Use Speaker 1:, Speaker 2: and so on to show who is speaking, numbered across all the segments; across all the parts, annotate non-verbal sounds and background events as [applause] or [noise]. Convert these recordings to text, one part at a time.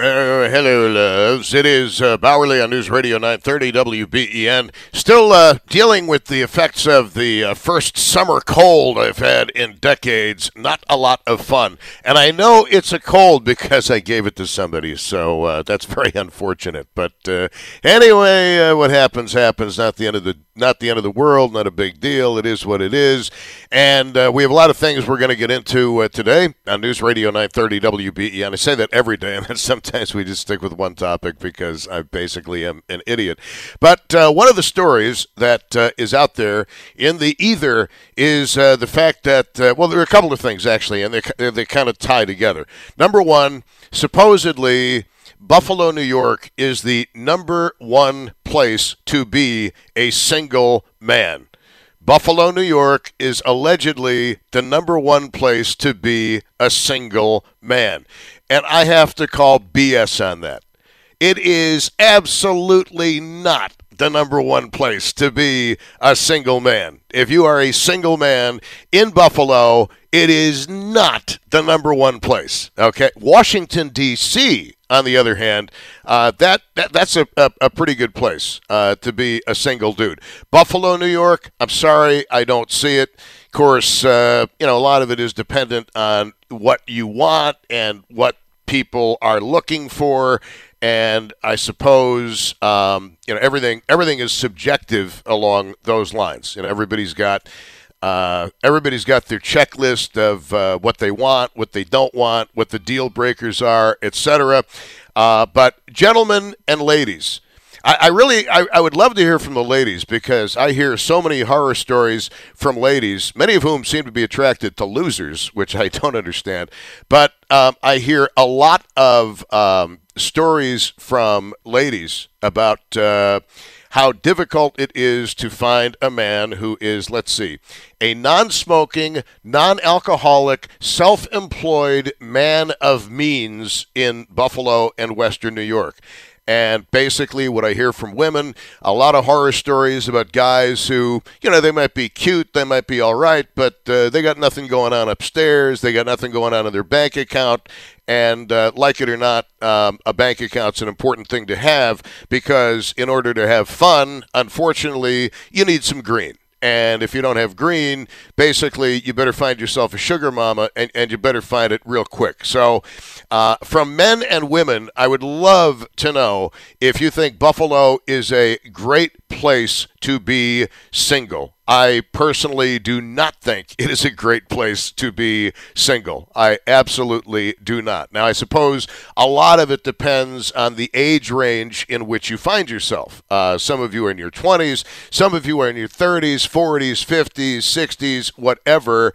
Speaker 1: Uh, hello, loves. It is uh, Bauerle on News Radio 930 WBEN. Still uh, dealing with the effects of the uh, first summer cold I've had in decades. Not a lot of fun. And I know it's a cold because I gave it to somebody, so uh, that's [laughs] very unfortunate. But uh, anyway, what happens, happens. Not the end of the not the end of the world, not a big deal. It is what it is. And we have a lot of things we're going to get into today on News Radio 930 WBE. And I say that every day, [laughs] and then sometimes we just stick with one topic because I basically am an idiot. But uh, one of the stories that uh, is out there in the ether is uh, the fact that, uh, well, there are a couple of things actually, and they, they kind of tie together. Number one, supposedly Buffalo, New York is the number one place to be a single man. Buffalo, New York is allegedly the number one place to be a single man. And I have to call BS on that. It is absolutely not the number one place to be a single man. If you are a single man in Buffalo, it is not the number one place. Okay. Washington, D.C., on the other hand, uh, that, that that's a, a, a, pretty good place uh, to be a single dude. Buffalo, New York, I'm sorry, I don't see it. Of course, uh, you know, a lot of it is dependent on what you want and what people are looking for. And I suppose um, you know everything. Everything is subjective along those lines. You know, everybody's got uh, everybody's got their checklist of uh, what they want, what they don't want, what the deal breakers are, etc. Uh, but gentlemen and ladies, I, I really I, I, would love to hear from the ladies because I hear so many horror stories from ladies, many of whom seem to be attracted to losers, which I [laughs] don't understand. But um, I hear a lot of um, stories from ladies about uh, how difficult it is to find a man who is, let's see, a non smoking, non alcoholic, self employed man of means in Buffalo and Western New York. And basically, what I hear from women, a lot of horror stories about guys who, you know, they might be cute, they might be all right, but uh, they got nothing going on upstairs, they got nothing going on in their bank account. And uh, like it or not, um, a bank account's an important thing to have because in order to have fun, unfortunately, you need some green. And if you don't have green, basically, you better find yourself a sugar mama and, and you better find it real quick. So, uh, from men and women, I would love to know if you think Buffalo is a great place to be single. I personally do not think it is a great place to be single. I absolutely do not. Now, I suppose a lot of it depends on the age range in which you find yourself. Uh, some of you are in your 20s, some of you are in your 30s, 40s, 50s, 60s, whatever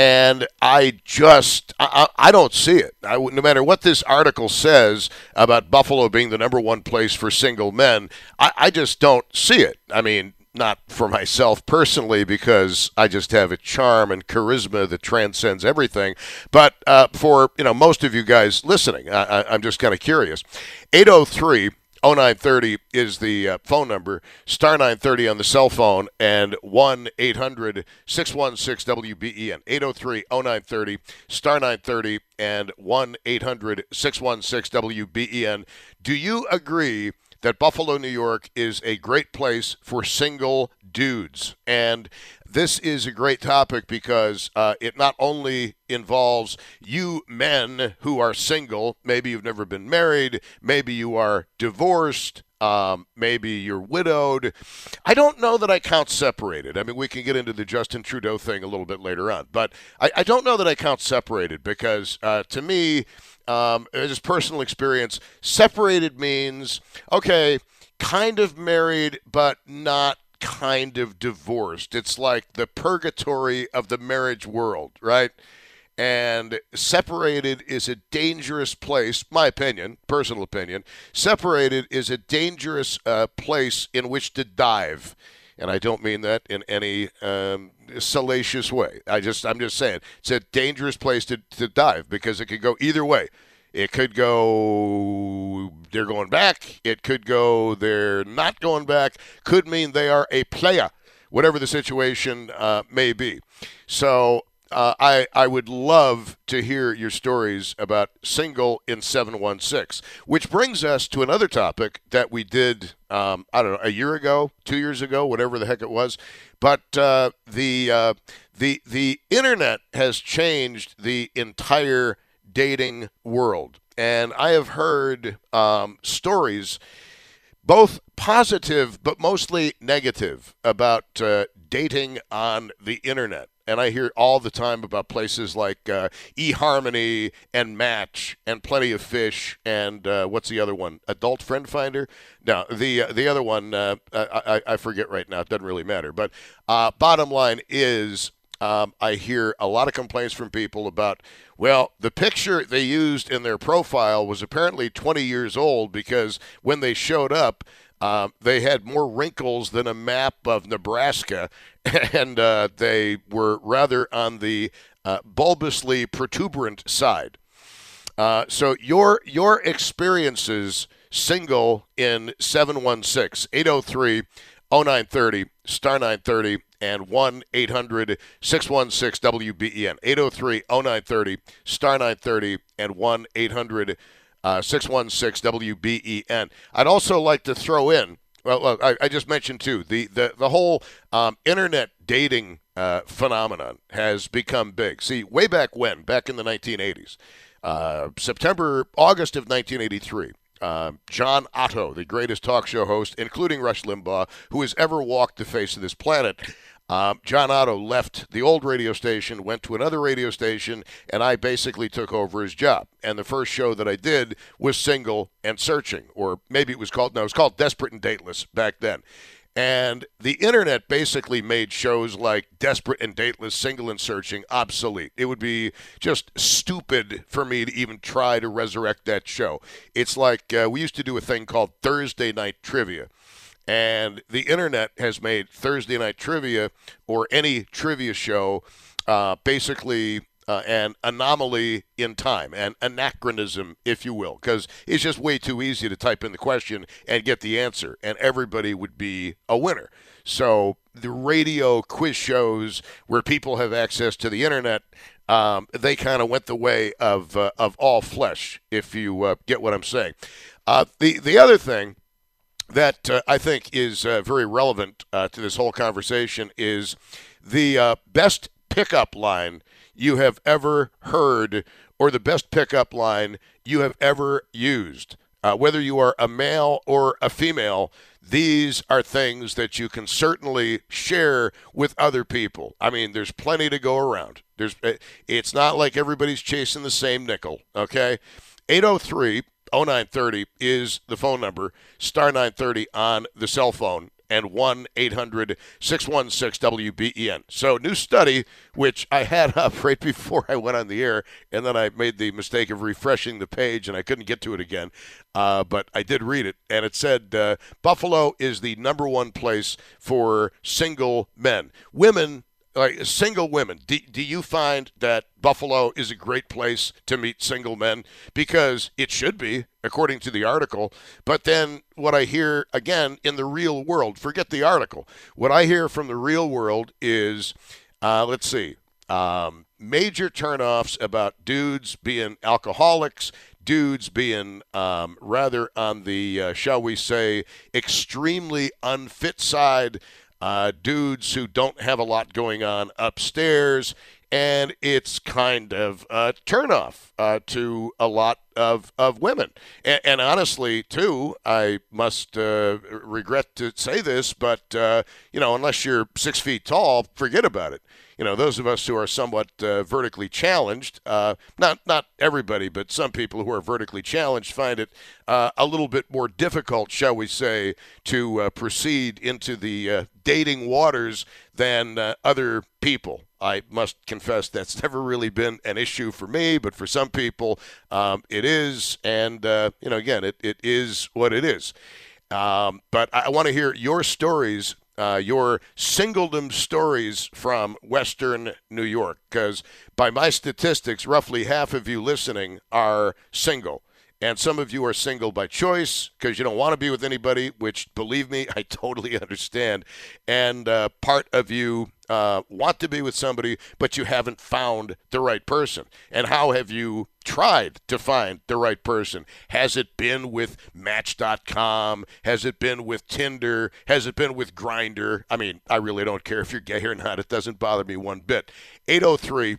Speaker 1: and I just I, I don't see it. I, no matter what this article says about Buffalo being the number one place for single men, I, I just don't see it. I mean, not for myself personally because I just have a charm and charisma that transcends everything, but uh, for you know most of you guys listening, I, I'm just kind of curious. 803 0930 is the uh, phone number, star 930 on the cell phone, and 1 800 616 WBEN. 803 0930, star 930, and 1 800 616 WBEN. Do you agree that Buffalo, New York is a great place for single dudes? And this is a great topic because uh, it not only involves you men who are single, maybe you've never been married, maybe you are divorced, um, maybe you're widowed. I don't know that I count separated. I mean, we can get into the Justin Trudeau thing a little bit later on, but I, I don't know that I count separated because uh, to me, um, just personal experience, separated means okay, kind of married, but not kind of divorced. It's like the purgatory of the marriage world, right? And separated is a dangerous place, my opinion, personal opinion. Separated is a dangerous uh, place in which to dive. And I don't mean that in any um, salacious way. I just, I'm just saying it's a dangerous place to, to dive because it could go either way. It could go they're going back. It could go they're not going back. Could mean they are a player, whatever the situation uh, may be. So uh, I I would love to hear your stories about single in seven one six, which brings us to another topic that we did. Um, I don't know a year ago, two years ago, whatever the heck it was. But uh, the uh, the the internet has changed the entire dating world, and I have heard um, stories both positive but mostly negative about uh, dating on the internet. And I hear all the time about places like uh, eHarmony and Match and Plenty of Fish and uh, what's the other one? Adult Friend Finder? No, the uh, the other one uh, I, I, forget right now. It doesn't really matter. But uh, bottom line is um, I hear a lot of complaints from people about, well, the picture they used in their profile was apparently 20 years old because when they showed up, uh, they had more wrinkles than a map of Nebraska, [laughs] and uh, they were rather on the uh, bulbously protuberant side. Uh, so your your experiences single in 716 803 0930 star 930 and 1 800 616 WBEN. 803 0930, star 930, and 1 800 uh, 616 WBEN. I'd also like to throw in, well, I, I just mentioned too, the, the, the whole um, internet dating uh, phenomenon has become big. See, way back when, back in the 1980s, uh, September, August of 1983, uh, John Otto, the greatest talk show host, including Rush Limbaugh, who has ever walked the face of this planet, um, John Otto left the old radio station, went to another radio station, and I basically took over his job. And the first show that I did was Single and Searching, or maybe it was called, no, it was called Desperate and Dateless back then. And the internet basically made shows like Desperate and Dateless, Single and Searching obsolete. It would be just stupid for me to even try to resurrect that show. It's like uh, we used to do a thing called Thursday Night Trivia and the internet has made Thursday night trivia or any trivia show uh, basically uh, an anomaly in time, an anachronism, if you will, because it's just way too easy to type in the question and get the answer, and everybody would be a winner. So the radio quiz shows where people have access to the internet, um, they kind of went the way of uh, of all flesh, if you uh, get what I'm saying. Uh, the the other thing that uh, I think is uh, very relevant uh, to this whole conversation is the uh, best pickup line you have ever heard or the best pickup line you have ever used. Uh, whether you are a male or a female, these are things that you can certainly share with other people. I mean, there's plenty to go around. There's, uh, it's not like everybody's chasing the same nickel. Okay, 803 0930 is the phone number, star 930 on the cell phone, and 1 800 616 WBEN. So, new study, which I had [laughs] up right before I went on the air, and then I made the mistake of refreshing the page and I couldn't get to it again. Uh, but I did read it, and it said uh, Buffalo is the number one place for single men. Women like single women do, do you find that buffalo is a great place to meet single men? Because it should be according to the article. But then what i hear again in the real world forget the article. What i hear from the real world is uh, let's see um, major turnoffs about dudes being alcoholics dudes being um, rather on the, uh, shall we say, extremely unfit side uh, dudes who don't have a lot going on upstairs, and it's kind of a turnoff uh, to a lot of, of women. And, and honestly, too, I must uh, regret to say this, but, uh, you know, unless you're six feet tall, forget about it you know, those of us who are somewhat uh, vertically challenged, uh, not not everybody, but some people who are vertically challenged find it uh, a little bit more difficult, shall we say, to proceed into the dating waters than uh, other people. I must confess that's [laughs] never really been an issue for me, but for some people um, it is, and you know, again, it, it is what it is. Um, but I want to hear your stories uh, your singledom stories from Western New York, because by my statistics, roughly half of you listening are single. And some of you are single by choice because you don't want to be with anybody, which, believe me, [laughs] I totally understand. And uh, part of you uh, want to be with somebody, but you haven't found the right person. And how have you tried to find the right person? Has it been with Match.com? Has it been with Tinder? Has it been with Grindr? I mean, I really don't care if you're gay or not. It doesn't bother me one bit. 803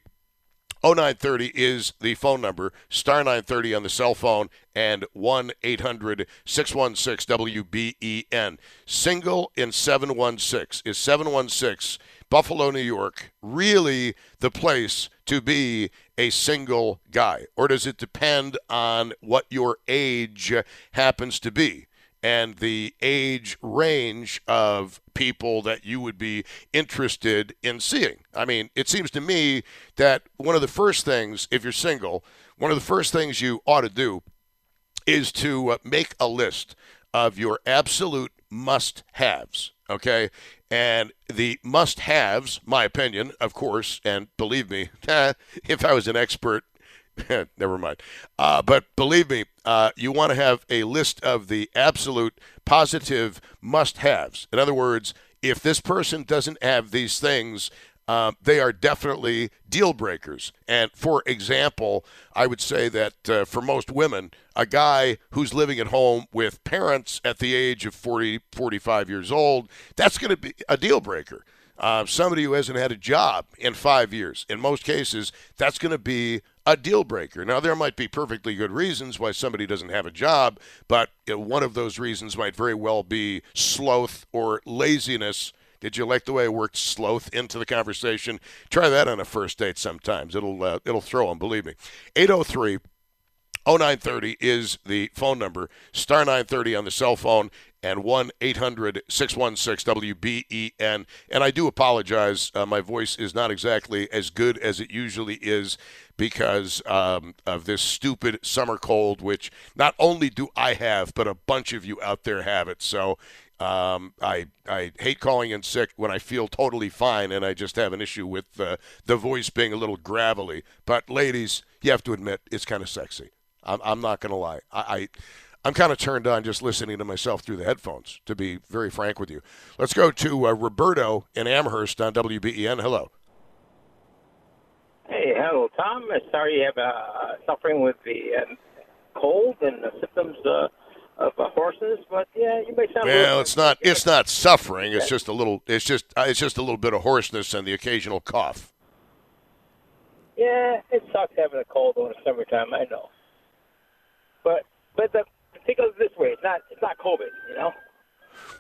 Speaker 1: 0930 is the phone number, star 930 on the cell phone, and 1 800 616 WBEN. Single in 716. Is 716 Buffalo, New York really the place to be a single guy? Or does it depend on what your age happens to be? And the age range of people that you would be interested in seeing. I mean, it seems to me that one of the first things, if you're single, one of the first things you ought to do is to uh, make a list of your absolute must haves. Okay. And the must haves, my opinion, of course, and believe me, [laughs] if I was an expert [laughs] Never mind. Uh, but believe me, uh, you want to have a list of the absolute positive must haves. In other words, if this person doesn't have these things, uh, they are definitely deal breakers. And for example, I would say that uh, for most women, a guy who's living at home with parents at the age of 40, 45 years old, that's going to be a deal breaker. Uh, somebody who hasn't had a job in five years, in most cases, that's going to be a deal breaker. Now, there might be perfectly good reasons why somebody doesn't have a job, but one of those reasons might very well be sloth or laziness. Did you like the way I worked sloth into the conversation? Try that on a first date sometimes. It'll uh, it'll throw them, believe me. 803 0930 is the phone number. Star 930 on the cell phone and 1 800 616 WBEN. And I do apologize. Uh, my voice is not exactly as good as it usually is because um, of this stupid summer cold, which not only do I have, but a bunch of you out there have it. So um, I I hate calling in sick when I feel totally fine and I just have an issue with uh, the voice being a little gravelly. But ladies, you have to admit it's kind of sexy. I'm, I'm not going to lie. I, I I'm kind of turned on just listening to myself through the headphones, to be very frank with you. Let's go to uh, Roberto in Amherst on WBEN. Hello.
Speaker 2: Hey, hello, Tom. Sorry you have uh, suffering with the uh, cold and the symptoms uh, of uh, hoarseness, but yeah, you may sound.
Speaker 1: Well, it's not. It's not suffering. It's just a little. It's just. Uh, it's just a little bit of hoarseness and the occasional cough.
Speaker 2: Yeah, it sucks having a cold in the summertime. I know, but the think of it this way: it's not it's not COVID, you know.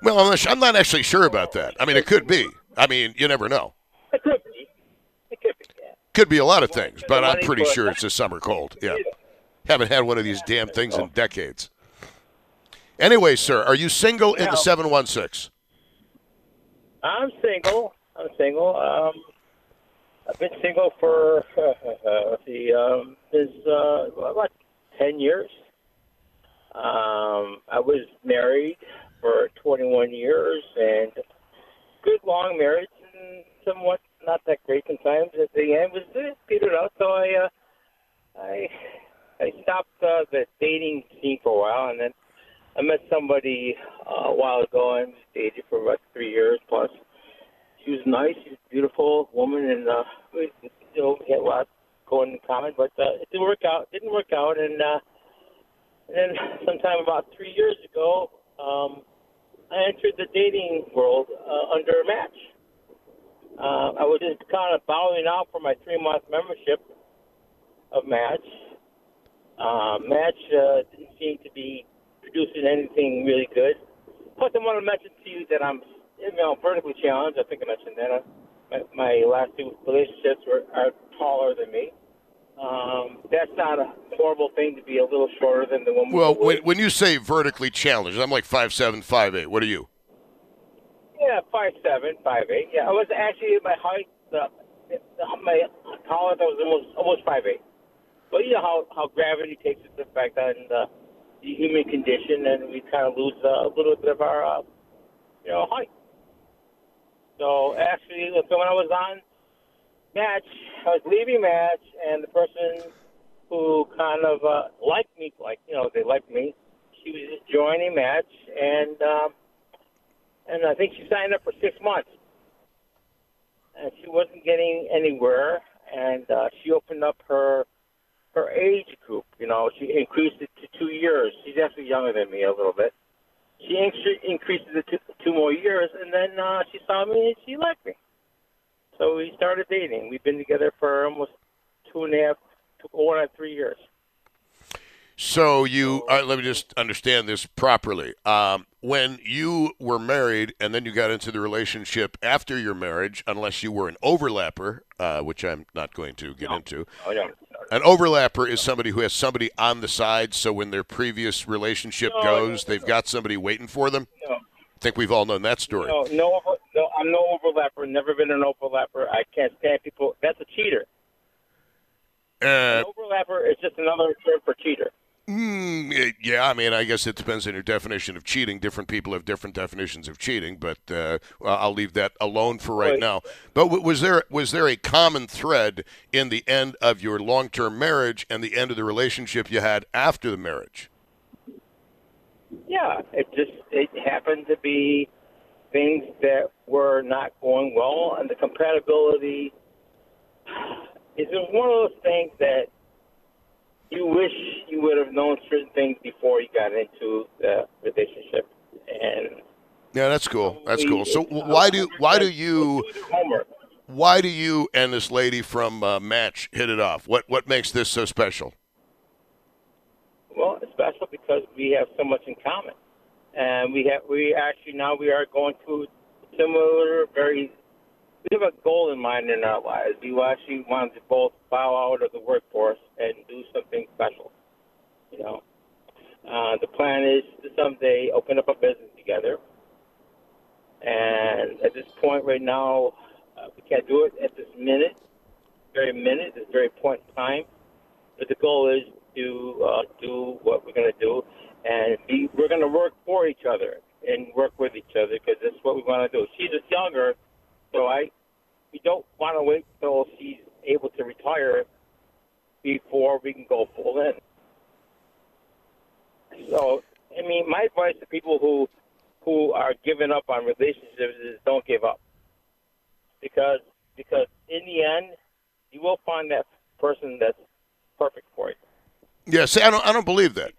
Speaker 1: Well, I'm not, I'm not actually sure about that. I mean, it could be. I mean, you never know.
Speaker 2: It could be. It could be. Yeah.
Speaker 1: Could be a lot of things, but I'm pretty sure it's a summer cold. Yeah. Haven't had one of these damn things in decades. Anyway, sir, are you single in the 716?
Speaker 2: I'm single. I'm single. Um, I've been single for uh, [laughs] let's um, is uh, about ten years. Um, I was married for 21 years and good long marriage and somewhat not that great sometimes. At the end, was it petered out. So I, uh, I, I stopped uh, the dating scene for a while, and then I met somebody uh, a while ago and dated for about three years plus. She was nice, she was a beautiful woman, and uh, we you know had a lot going in common, but uh, it didn't work out. Didn't work out, and uh, and then [laughs] sometime about three years ago, um, I entered the dating world uh, under Match. Uh, I was just kind of bowing out for my three month membership of Match. Uh, Match uh, didn't seem to be producing anything really good. Plus, I want to mention to you that I'm, you know, vertically challenged. I think I mentioned that. Uh, my, my last two relationships were are taller than me. Um, that's not a horrible thing to be a little shorter than the woman.
Speaker 1: Well, when, when you say vertically challenged, I'm like five seven, five eight. What are you?
Speaker 2: Yeah, five seven, five eight. Yeah, I was actually my height. Uh, my tallest I was almost almost five eight. But you know how how gravity takes its effect on the, the human condition, and we kind of lose uh, a little bit of our uh, you know height. So actually, when I was on match. I was leaving match, and the person who kind of uh, liked me, like you know, they liked me. She was just joining match, and um, and I think she signed up for six months, and she wasn't getting anywhere. And uh, she opened up her her age group. You know, she increased it to two years. She's actually younger than me a little bit. She incre- increased it to two more years, and then uh, she saw me and she liked me. So we started dating. We've been together for almost two and a half, two, one and three years.
Speaker 1: So you uh, let me just understand this properly. Um, when you were married and then you got into the relationship after your marriage, unless you were an overlapper, uh, which I'm not going to get
Speaker 2: No.
Speaker 1: into.
Speaker 2: Oh, yeah.
Speaker 1: An overlapper is somebody who has somebody on the side, so when their previous relationship
Speaker 2: No,
Speaker 1: goes, they've got somebody waiting for them.
Speaker 2: No,
Speaker 1: I think we've all known that story.
Speaker 2: no, no, no. I'm no overlapper. Never been an overlapper. I can't stand people. That's a cheater.
Speaker 1: Uh,
Speaker 2: An overlapper is just another term for cheater.
Speaker 1: Mm, yeah, I mean, I guess it depends on your definition of cheating. Different people have different definitions of cheating, but uh, well, I'll leave that alone for right
Speaker 2: Right.
Speaker 1: now. But w- was there was there a common thread in the end of your long term marriage and the end of the relationship you had after the marriage?
Speaker 2: Yeah, it just it happened to be things that were not going well, and the compatibility is one of those things that you wish you would have known certain things before you got into the relationship. And
Speaker 1: Yeah, that's cool. That's cool. So why do why do you
Speaker 2: do your homework?
Speaker 1: why do you and this lady from uh, Match hit it off? What what makes this so special?
Speaker 2: Well, it's special because we have so much in common, and we have we actually now we are going through similar, very. We have a goal in mind in our lives. We actually want to both bow out of the workforce and do something special. You know, uh, the plan is to someday open up a business together. And at this point, right now, uh, we can't do it at this minute, very minute, this very point in time. But the goal is to uh, do what we're going to do, and be, we're going to work for each other and work with each other because that's what we want to do. She's just younger, so I we don't want to wait till she's able to retire before we can go full in. So, I mean, my advice to people who who are giving up on relationships is don't give up, because because in the end, you will find that person that's perfect for you.
Speaker 1: Yeah, see, I don't I don't believe that.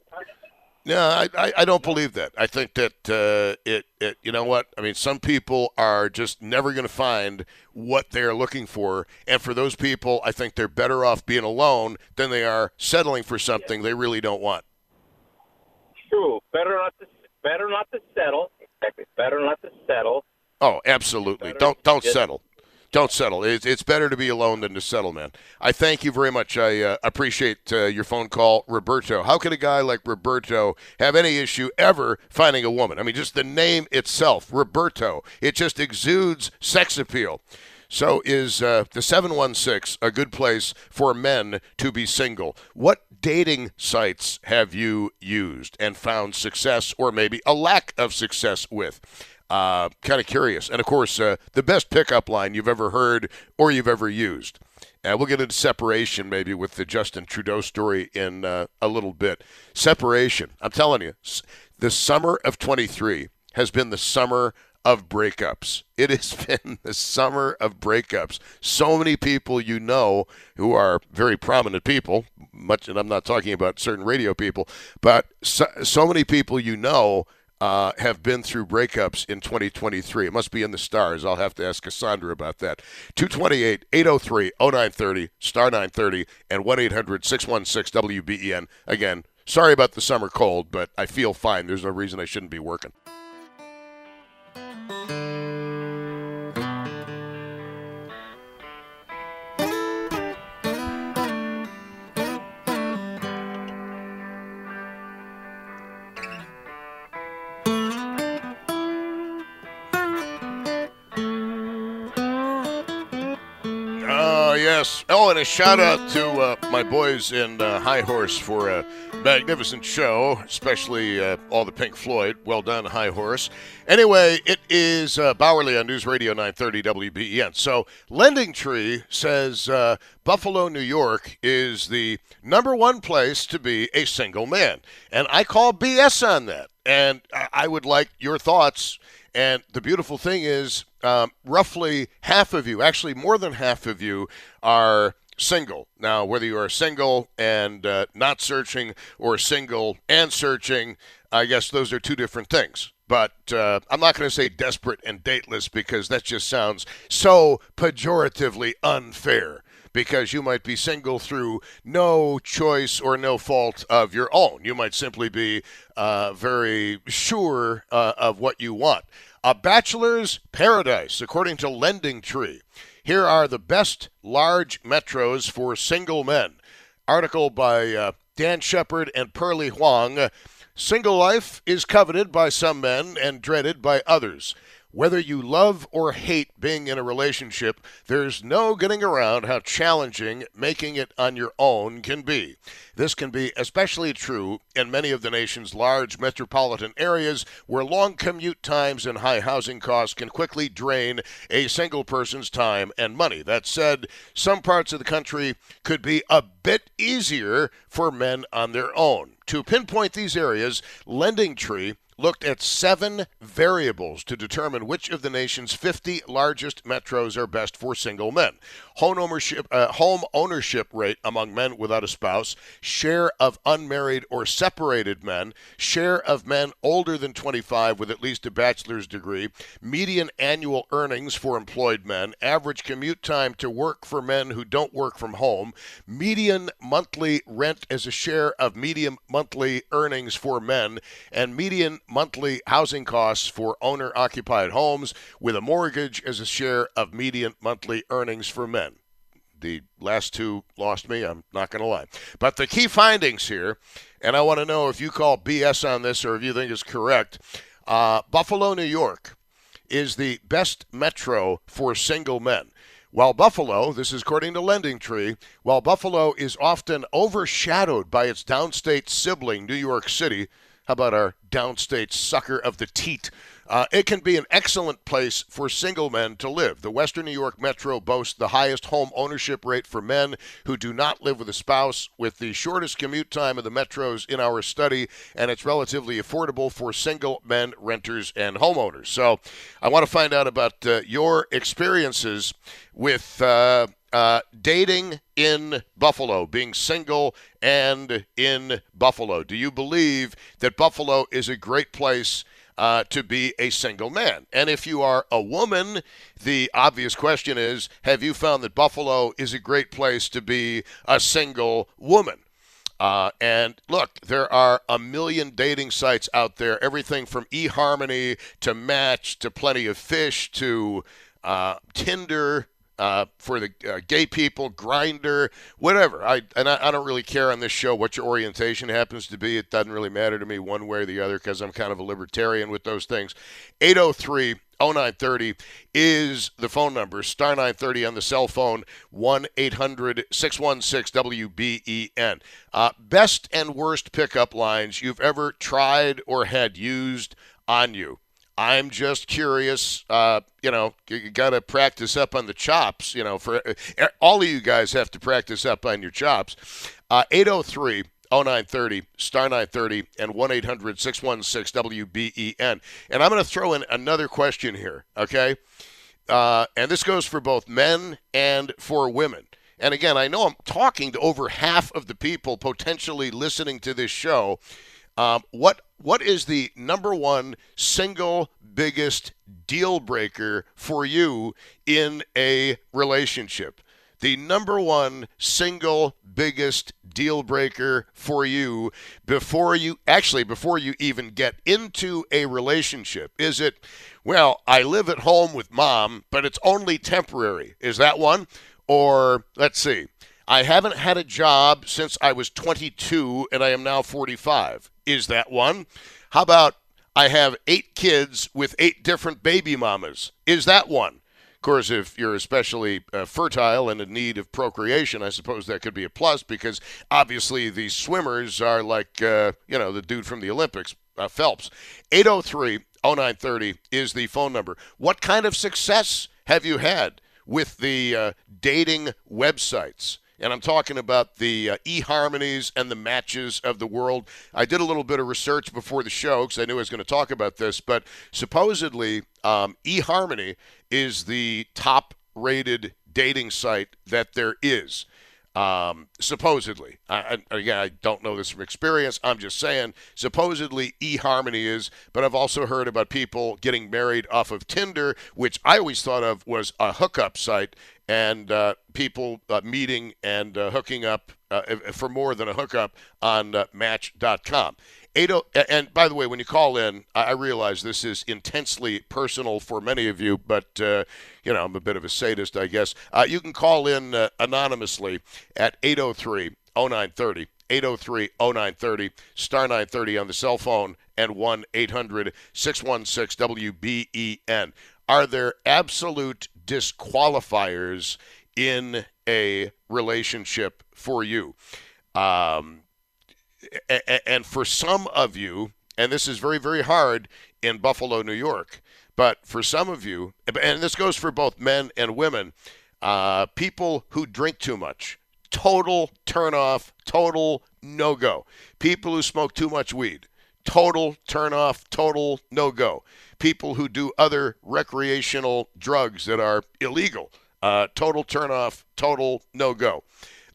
Speaker 1: No, I, I, I don't believe that. I think that uh, it, it, you know what? I mean, some people are just never going to find what they're looking for. And for those people, I think they're better off being alone than they are settling for something they really don't want.
Speaker 2: True. Better not to better not to settle. Exactly. Better not to settle.
Speaker 1: Oh, absolutely.
Speaker 2: Better
Speaker 1: Don't don't settle. Don't settle. It's, it's better to be alone than to settle, man. I thank you very much. I uh, appreciate uh, your phone call, Roberto. How could a guy like Roberto have any issue ever finding a woman? I mean, just the name itself, Roberto, it just exudes sex appeal. So, is uh, the 716 a good place for men to be single? What dating sites have you used and found success or maybe a lack of success with? Uh, kind of curious. And of course, uh, the best pickup line you've ever heard or you've ever used. Uh, we'll get into separation maybe with the Justin Trudeau story in uh, a little bit. Separation. I'm telling you, the summer of 23 has been the summer of breakups. It has [laughs] been the summer of breakups. So many people you know who are very prominent people, much, and I'm not talking about certain radio people, but so, so many people you know uh, have been through breakups in 2023. It must be in the stars. I'll have to ask Cassandra about that. 228 803 0930, star 930, and 1 800 616 WBEN. Again, sorry about the summer cold, but I feel fine. There's no reason I shouldn't be working. Yes. Oh, and a shout out to uh, my boys in uh, High Horse for a magnificent show, especially uh, all the Pink Floyd. Well done, High Horse. Anyway, it is uh, Bauerle on News Radio 930 WBEN. So, Lending Tree says uh, Buffalo, New York is the number one place to be a single man. And I call BS on that. And I would like your thoughts. And the beautiful thing is, um, roughly half of you, actually more than half of you, are single. Now, whether you are single and uh, not searching or single and searching, I guess those are two different things. But uh, I'm not going to say desperate and dateless because that just sounds so pejoratively unfair. Because you might be single through no choice or no fault of your own. You might simply be uh, very sure uh, of what you want. A bachelor's paradise, according to Lending Tree. Here are the best large metros for single men. Article by uh, Dan Shepard and Pearlie Huang. Single life is coveted by some men and dreaded by others. Whether you love or hate being in a relationship, there's no getting around how challenging making it on your own can be. This can be especially true in many of the nation's large metropolitan areas where long commute times and high housing costs can quickly drain a single person's time and money. That said, some parts of the country could be a bit easier for men on their own. To pinpoint these areas, Lending Tree looked at seven variables to determine which of the nation's 50 largest metros are best for single men. Home ownership, uh, home ownership rate among men without a spouse, share of unmarried or separated men, share of men older than 25 with at least a bachelor's degree, median annual earnings for employed men, average commute time to work for men who don't work from home, median monthly rent as a share of median monthly earnings for men, and median monthly housing costs for owner occupied homes with a mortgage as a share of median monthly earnings for men. The last two lost me, I'm not going to lie. But the key findings here, and I want to know if you call BS on this or if you think it's correct. Uh, Buffalo, New York is the best metro for single men. While Buffalo, this is according to Lending Tree, while Buffalo is often overshadowed by its downstate sibling, New York City, how about our downstate sucker of the teat? Uh, it can be an excellent place for single men to live. The Western New York Metro boasts the highest home ownership rate for men who do not live with a spouse, with the shortest commute time of the metros in our study, and it's relatively affordable for single men, renters, and homeowners. So I want to find out about uh, your experiences with. Uh, uh, dating in Buffalo, being single and in Buffalo. Do you believe that Buffalo is a great place uh, to be a single man? And if you are a woman, the obvious question is have you found that Buffalo is a great place to be a single woman? Uh, and look, there are a million dating sites out there, everything from eHarmony to Match to Plenty of Fish to uh, Tinder uh, for the uh, gay people, Grindr, whatever. I and I, I, don't really care on this show what your orientation happens to be. It doesn't really matter to me one way or the other because I'm kind of a libertarian with those things. 803 0930 is the phone number. Star 930 on the cell phone, 1 800 616 WBEN. Uh, best and worst pickup lines you've ever tried or had used on you. I'm just curious. Uh, you know, you got to practice up on the chops. You know, for uh, all of you guys have to practice up on your chops. Uh, 803 0930, star 930, and 1 800 616 WBEN. And I'm going to throw in another question here, okay? Uh, and this goes for both men and for women. And again, I know I'm talking to over half of the people potentially listening to this show. Um, what what is the number one single biggest deal breaker for you in a relationship? The number one single biggest deal breaker for you before you actually before you even get into a relationship? Is it, well, I live at home with mom, but it's only temporary? Is that one? Or let's see. I haven't had a job since I was 22 and I am now 45. Is that one? How about I have eight kids with eight different baby mamas? Is that one? Of course, if you're especially uh, fertile and in need of procreation, I suppose that could be a plus because obviously these swimmers are like, uh, you know, the dude from the Olympics, uh, Phelps. 803 0930 is the phone number. What kind of success have you had with the uh, dating websites? And I'm talking about the uh, eHarmonies and the matches of the world. I did a little bit of research before the show because I knew I was going to talk about this, but supposedly um, eHarmony is the top rated dating site that there is. Um, supposedly, I, I, again, I don't know this from experience. I'm just saying, supposedly eHarmony is, but I've also heard about people getting married off of Tinder, which I always thought of was a hookup site, and uh, people uh, meeting and uh, hooking up uh, for more than a hookup on uh, Match.com. 80, and by the way, when you call in, I realize this is intensely personal for many of you, but uh, you know I'm a bit of a sadist, I guess. you can call in anonymously at 803 0930. 803 0930, star 930 on the cell phone, and 1 800 616 WBEN. Are there absolute disqualifiers in a relationship for you. Um, and for some of you, and this is very, very hard in Buffalo, New York, but for some of you, and this goes for both men and women, uh, people who drink too much, total turn off, total no go. People who smoke too much weed, total turn off, total no go. People who do other recreational drugs that are illegal, uh, total turn off, total no go.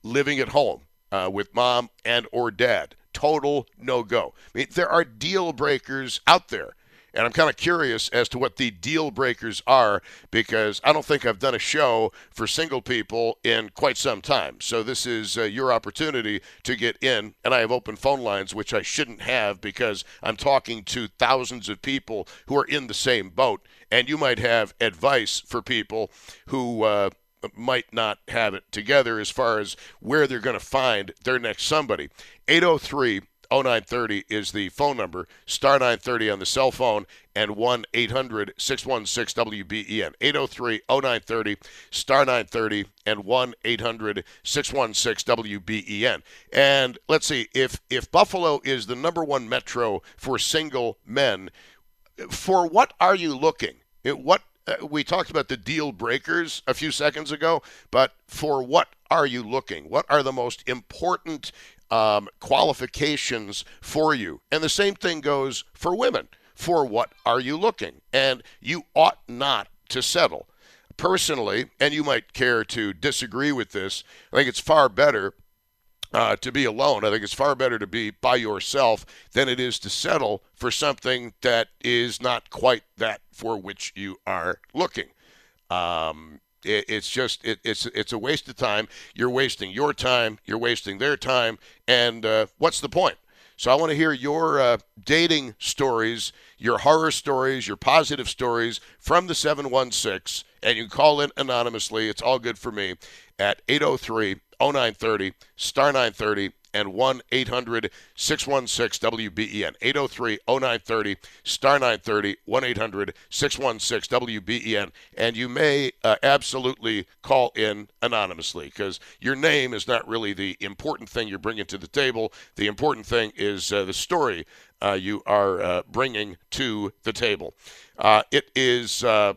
Speaker 1: Living at home uh, with mom and or dad, total no go. I mean, there are deal breakers out there and I'm kind of curious as to what the deal breakers are because I don't think I've done a show for single people in quite some time. So this is uh, your opportunity to get in. And I have open phone lines, which I shouldn't have because I'm talking to thousands of people who are in the same boat. And you might have advice for people who. Uh, might not have it together as far as where they're going to find their next somebody. 803 0930 is the phone number, star 930 on the cell phone, and 1 800 616 WBEN. 803 0930, star 930, and 1 800 616 WBEN. And let's see, if, if Buffalo is the number one metro for single men, for what are you looking? It, what uh, we talked about the deal breakers a few seconds ago, but for what are you looking? What are the most important um, qualifications for you. And the same thing goes for women. For what are you looking? And you ought not to settle. Personally, and you might care to disagree with this, I think it's far better uh, to be alone. I think it's far better to be by yourself than it is to settle for something that is not quite that for which you are looking. Um, it, it's just it, it's it's a waste of time. You're wasting your time. You're wasting their time. And uh, what's the point? So I want to hear your uh, dating stories, your horror stories, your positive stories from the 716, and you can call in anonymously. It's all good for me at 803 0930 star 930 and 1 800 616 WBEN. 803 0930, star 930, 1 800 616 WBEN. And you may uh, absolutely call in anonymously because your name is not really the important thing you're bringing to the table. The important thing is uh, the story uh, you are uh, bringing to the table. Uh, it is. Uh,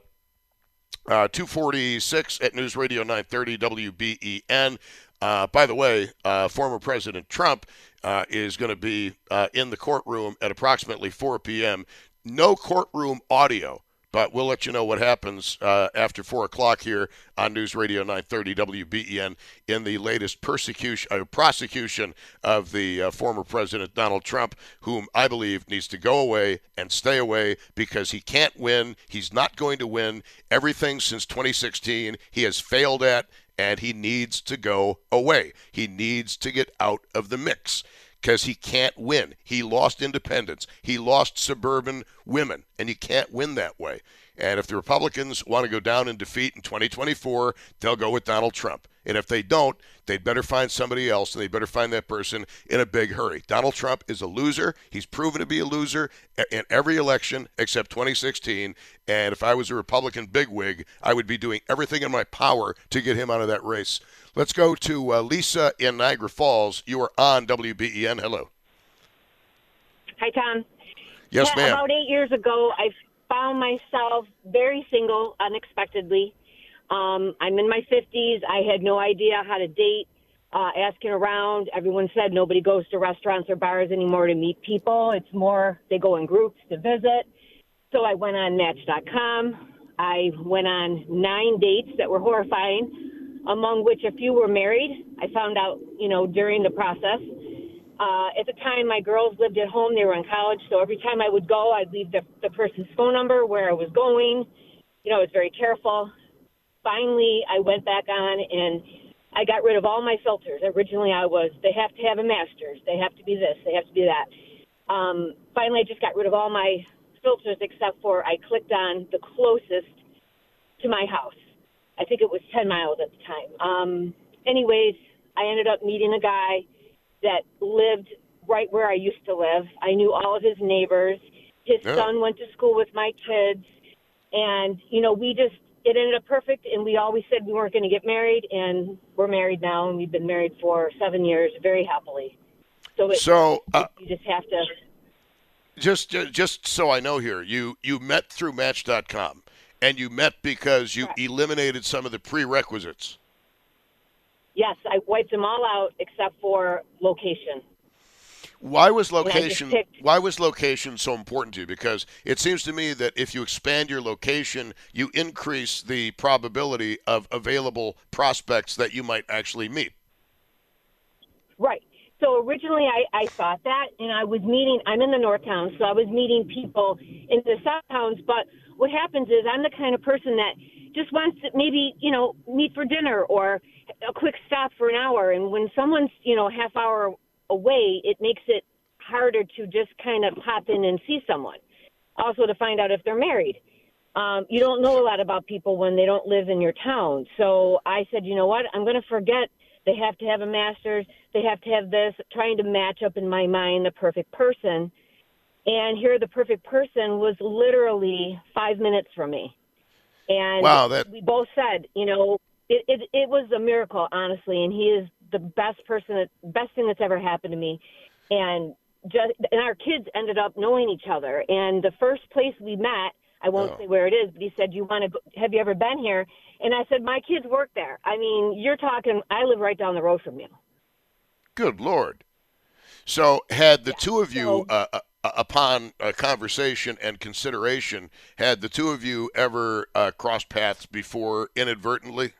Speaker 1: 246 at News Radio 930 WBEN. Uh, by the way, uh, former President Trump uh, is going to be uh, in the courtroom at approximately 4 p.m. No courtroom audio, but we'll let you know what happens uh, after 4 o'clock here on News Radio 930 WBEN in the latest persecution, uh, prosecution of the former President Donald Trump, whom I believe needs to go away and stay away because he can't win. He's not going to win. Everything since 2016 he has failed at and he needs to go away. He needs to get out of the mix because he can't win. He lost independence, he lost suburban women, and you can't win that way. And if the Republicans want to go down in defeat in 2024, they'll go with Donald Trump. And if they don't, they'd better find somebody else and they better find that person in a big hurry. Donald Trump is a loser. He's proven to be a loser in every election except 2016. And if I was a Republican bigwig, I would be doing everything in my power to get him out of that race. Let's go to uh, Lisa in Niagara Falls. You are on WBEN. Hello.
Speaker 3: Hi, Tom.
Speaker 1: Yes,
Speaker 3: yeah,
Speaker 1: ma'am.
Speaker 3: About eight years ago, I found myself very single unexpectedly. Um, I'm in my 50s. I had no idea how to date. Uh, asking around, everyone said nobody goes to restaurants or bars anymore to meet people. It's more they go in groups to visit. So I went on Match.com. I went on nine dates that were horrifying, among which a few were married. I found out, you know, during the process. Uh, at the time, my girls lived at home. They were in college, so every time I would go, I'd leave the, the person's phone number, where I was going. You know, I was very careful finally I went back on and I got rid of all my filters. Originally I was they have to have a master's, they have to be this, they have to be that. Um, finally I just got rid of all my filters except for I clicked on the closest to my house. I think it was 10 miles at the time. Um, anyways, I ended up meeting a guy that lived right where I used to live. I knew all of his neighbors. His
Speaker 1: Yeah.
Speaker 3: son went to school with my kids. And, you know, we just it ended up perfect and we always said we weren't going to get married and we're married now and we've been married for seven years very happily so, it,
Speaker 1: So, uh,
Speaker 3: you just have to
Speaker 1: just just so I know here, you you met through Match.com, and you met because you
Speaker 3: Correct.
Speaker 1: eliminated some of the prerequisites.
Speaker 3: yes i wiped them all out except for location
Speaker 1: Why was location why was location so important to you? Because it seems to me that if you expand your location, you increase the probability of available prospects that you might actually meet.
Speaker 3: right so originally I, I thought that and i was meeting i'm in the north town so i was meeting people in the south towns but what happens is i'm the kind of person that just wants to maybe you know meet for dinner or a quick stop for an hour and when someone's you know half hour away it makes it harder to just kind of pop in and see someone. Also to find out if they're married. Um, you don't know a lot about people when they don't live in your town. So i said you know what? I'm going to forget. They have to have a master's. They have to have this trying to match up in my mind the perfect person. And here the perfect person was literally five minutes from me. And
Speaker 1: Wow, that-
Speaker 3: we both said you know it, it it was a miracle honestly. And he is the best person that best thing that's ever happened to me and just and our kids ended up knowing each other and the first place we met I won't
Speaker 1: Oh.
Speaker 3: say where it is, but he said, "You want to? Go, have you ever been here?" And I said, "My kids work there. I mean, you're talking. I live right down the road from you."
Speaker 1: Good lord! So had the two of you,
Speaker 3: so-
Speaker 1: uh, uh, uh, upon uh, conversation and consideration, had the two of you ever uh, crossed paths before inadvertently?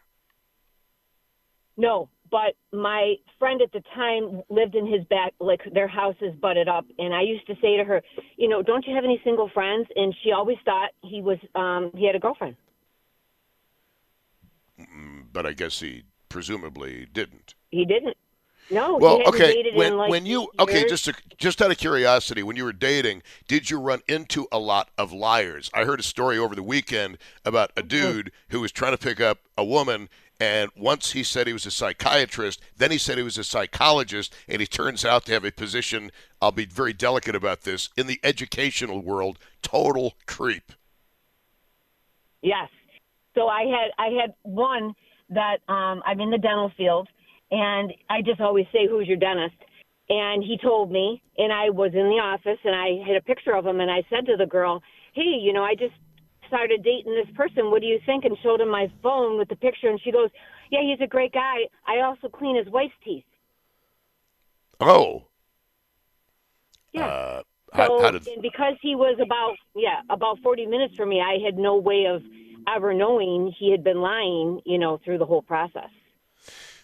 Speaker 3: No, but my friend at the time lived in his back, like their houses butted up, and I used to say to her, "You know, don't you have any single friends?" And she always thought he was, um, he had a girlfriend.
Speaker 1: But I guess he presumably didn't.
Speaker 3: He didn't. No,
Speaker 1: Well,
Speaker 3: he
Speaker 1: okay.
Speaker 3: dated
Speaker 1: When
Speaker 3: in like
Speaker 1: when you okay,
Speaker 3: years.
Speaker 1: just to, just out of curiosity, when you were dating, did you run into a lot of liars? I heard a story over the weekend about a dude who was trying to pick up a woman, and once he said he was a psychiatrist, then he said he was a psychologist, and he turns out to have a position. I'll be very delicate about this in the educational world. Total creep.
Speaker 3: Yes. So I had I had one that um I'm in the dental field and I just always say who's your dentist and he told me and I was in the office and I had a picture of him and I said to the girl, "Hey, you know, I just started dating this person. What do you think?" and showed him my phone with the picture and she goes, "Yeah, he's a great guy. I also clean his wife's teeth."
Speaker 1: Oh.
Speaker 3: Yeah.
Speaker 1: Uh,
Speaker 3: So,
Speaker 1: how, how did
Speaker 3: and because he was about yeah about forty minutes from me, I had no way of ever knowing he had been lying, you know, through the whole process.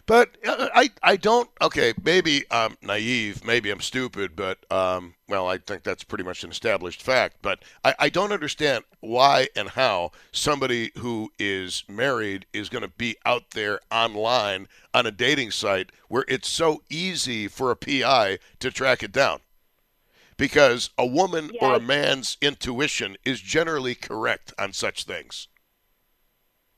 Speaker 1: But uh, I, I don't. Okay, maybe I'm naive, maybe I'm stupid, but um, well, I think that's pretty much an established fact. But I, I don't understand why and how somebody who is married is going to be out there online on a dating site where it's so easy for a PI to track it down. Because a woman or a man's intuition is generally correct on such things.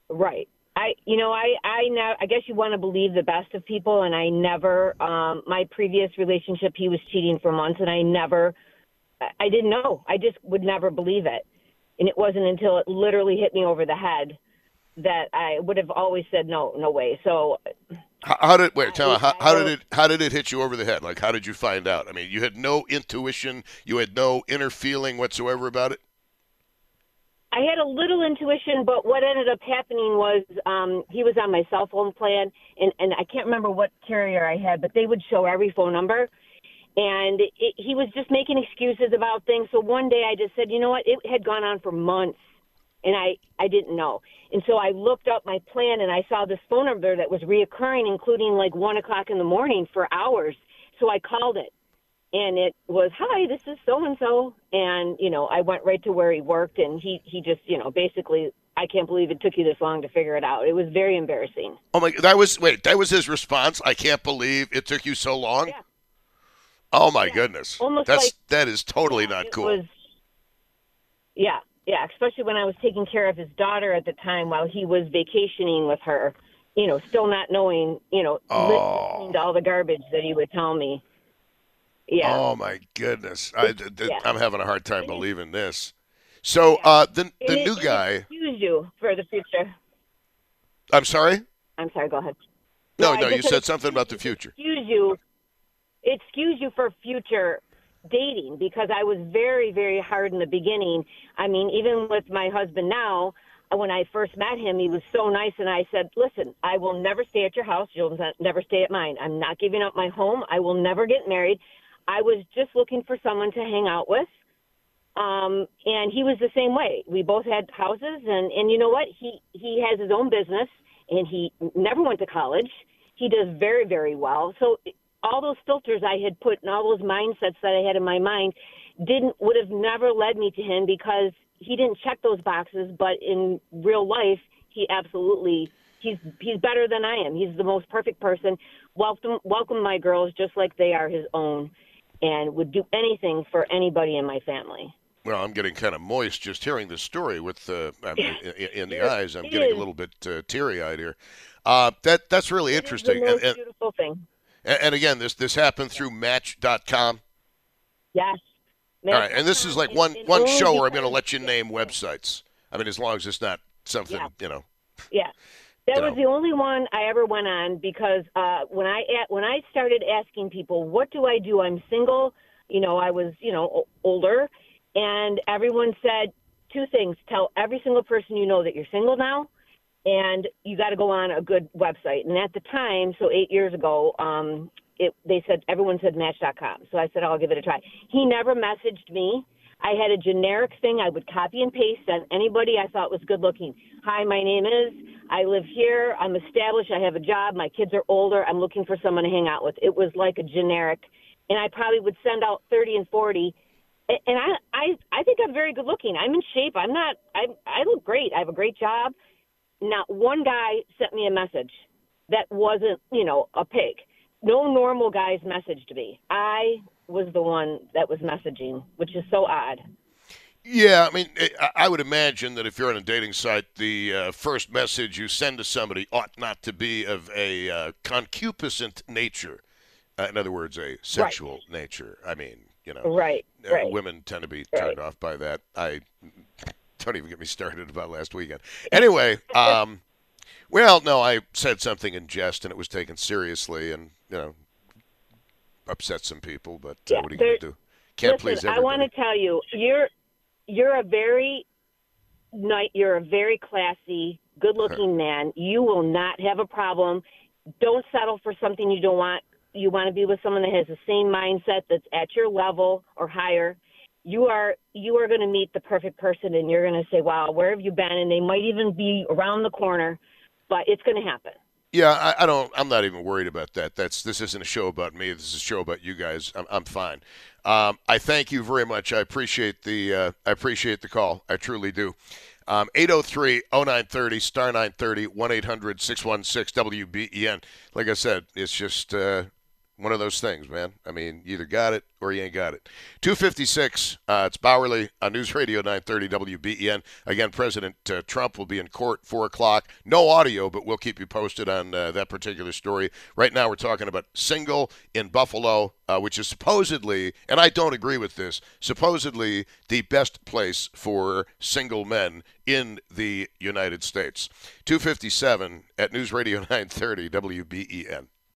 Speaker 3: Right. I, you know, I, I now, I guess you want to believe the best of people, and I never. Um, my previous relationship, he was cheating for months, and I never, I- I didn't know. I just would never believe it, and it wasn't until it literally hit me over the head that I would have always said no, no way. So
Speaker 1: How, how did wait? Tell me how, how did it how did it hit you over the head? Like how did you find out? I mean, you had no intuition, you had no inner feeling whatsoever about it.
Speaker 3: I had a little intuition, but what ended up happening was um, he was on my cell phone plan, and, and I can't remember what carrier I had, but they would show every phone number. And it, he was just making excuses about things. So one day I just said, you know what? It had gone on for months, and I, I didn't know. And so I looked up my plan, and I saw this phone number that was reoccurring, including like 1 o'clock in the morning for hours. So I called it and it was hi this is so and so and you know i went right to where he worked and he he just you know basically i can't believe it took you this long to figure it out it was very embarrassing
Speaker 1: Oh my! That was wait. That was his response. I can't believe it took you so long.
Speaker 3: Yeah.
Speaker 1: Oh my goodness!
Speaker 3: Almost
Speaker 1: That's
Speaker 3: like-
Speaker 1: that is totally
Speaker 3: Yeah,
Speaker 1: not cool.
Speaker 3: was yeah yeah especially when i was taking care of his daughter at the time while he was vacationing with her you know still not knowing you know
Speaker 1: Oh.
Speaker 3: listening to all the garbage that he would tell me yeah
Speaker 1: Oh my goodness! I, th- th-
Speaker 3: Yeah.
Speaker 1: I'm having a hard time believing this. So uh, the the
Speaker 3: it-
Speaker 1: new
Speaker 3: it
Speaker 1: guy.
Speaker 3: excuse you for the future
Speaker 1: I'm sorry.
Speaker 3: i'm sorry go ahead
Speaker 1: No,
Speaker 3: I
Speaker 1: no, you said something about the future.
Speaker 3: excuse you it excuse you for future dating because I was very, very hard in the beginning. I mean, even with my husband now, when I first met him, he was so nice, and I said, "Listen, I will never stay at your house. You'll never stay at mine. I'm not giving up my home. I will never get married. I was just looking for someone to hang out with." Um, and he was the same way. We both had houses, and and you know what? He he has his own business, and he never went to college. He does very very well. So all those filters I had put and all those mindsets that I had in my mind didn't would have never led me to him because he didn't check those boxes. But in real life, he absolutely he's he's better than I am. He's the most perfect person. Welcome welcome my girls just like they are his own, and would do anything for anybody in my family.
Speaker 1: Well, I'm getting kind of moist just hearing this story with uh, in, [laughs] in the eyes. I'm getting a little bit uh, teary-eyed here. Uh, that that's really
Speaker 3: It
Speaker 1: interesting.
Speaker 3: the
Speaker 1: And,
Speaker 3: most
Speaker 1: and,
Speaker 3: beautiful thing.
Speaker 1: and again, this this happened through Match.com.
Speaker 3: Yes.
Speaker 1: All right, and this is like
Speaker 3: And-
Speaker 1: one
Speaker 3: and
Speaker 1: one show where I'm going to let you name websites. I mean, as long as it's not something
Speaker 3: Yeah.
Speaker 1: you know.
Speaker 3: Yeah. That was the only one I ever went on because uh, when I when I started asking people, "What do I do?" I'm single. You know, I was you know older, and everyone said two things: tell every single person you know that you're single now, and you got to go on a good website. And at the time, so eight years ago, um, it they said everyone said Match.com. So I said I'll give it a try. He never messaged me. I had a generic thing I would copy and paste on anybody I thought was good looking. Hi, my name is. I live here. I'm established. I have a job. My kids are older. I'm looking for someone to hang out with. It was like a generic, and I probably would send out 30 and 40. And I, I, I think I'm very good looking. I'm in shape. I'm not. I, I look great. I have a great job. Not one guy sent me a message that wasn't, you know, a pig. No normal guys messaged me. I was the one that was messaging, which is so odd.
Speaker 1: Yeah, I mean, I- I would imagine that if you're on a dating site, the uh, first message you send to somebody ought not to be of a uh, concupiscent nature. Uh, in other words, a sexual nature. I mean, you know,
Speaker 3: Right,
Speaker 1: uh,
Speaker 3: right.
Speaker 1: women tend to be
Speaker 3: Right.
Speaker 1: turned off by that. I [laughs] don't even get me started about last weekend. Anyway, [laughs] um, well, no, I said something in jest and it was taken seriously, and you know, upset some people. But uh,
Speaker 3: Yeah,
Speaker 1: what are you going to do? Can't
Speaker 3: Listen,
Speaker 1: please
Speaker 3: I want to tell you, you're you're a very night. You're a very classy, good-looking man. You will not have a problem. Don't settle for something you don't want. You want to be with someone that has the same mindset that's at your level or higher. You are you are going to meet the perfect person, and you're going to say, "Wow, where have you been?" And they might even be around the corner, but it's going to happen.
Speaker 1: Yeah, I, I don't. I'm not even worried about that. That's this isn't a show about me. This is a show about you guys. I'm, I'm fine. Um, I thank you very much. I appreciate the uh, I appreciate the call. I truly do. Um, 803-0930 star 930 1 800 616 WBEN. Like I said, it's just uh, one of those things, man. I mean, you either got it or you ain't got it. 256, uh, it's Bauerle on News Radio 930 WBEN. Again, President uh, Trump will be in court 4 o'clock. No audio, but we'll keep you posted on uh, that particular story. Right now, we're talking about single in Buffalo, uh, which is supposedly, and I don't agree with this, supposedly the best place for single men in the United States. 257 at News Radio [laughs] 930 WBEN.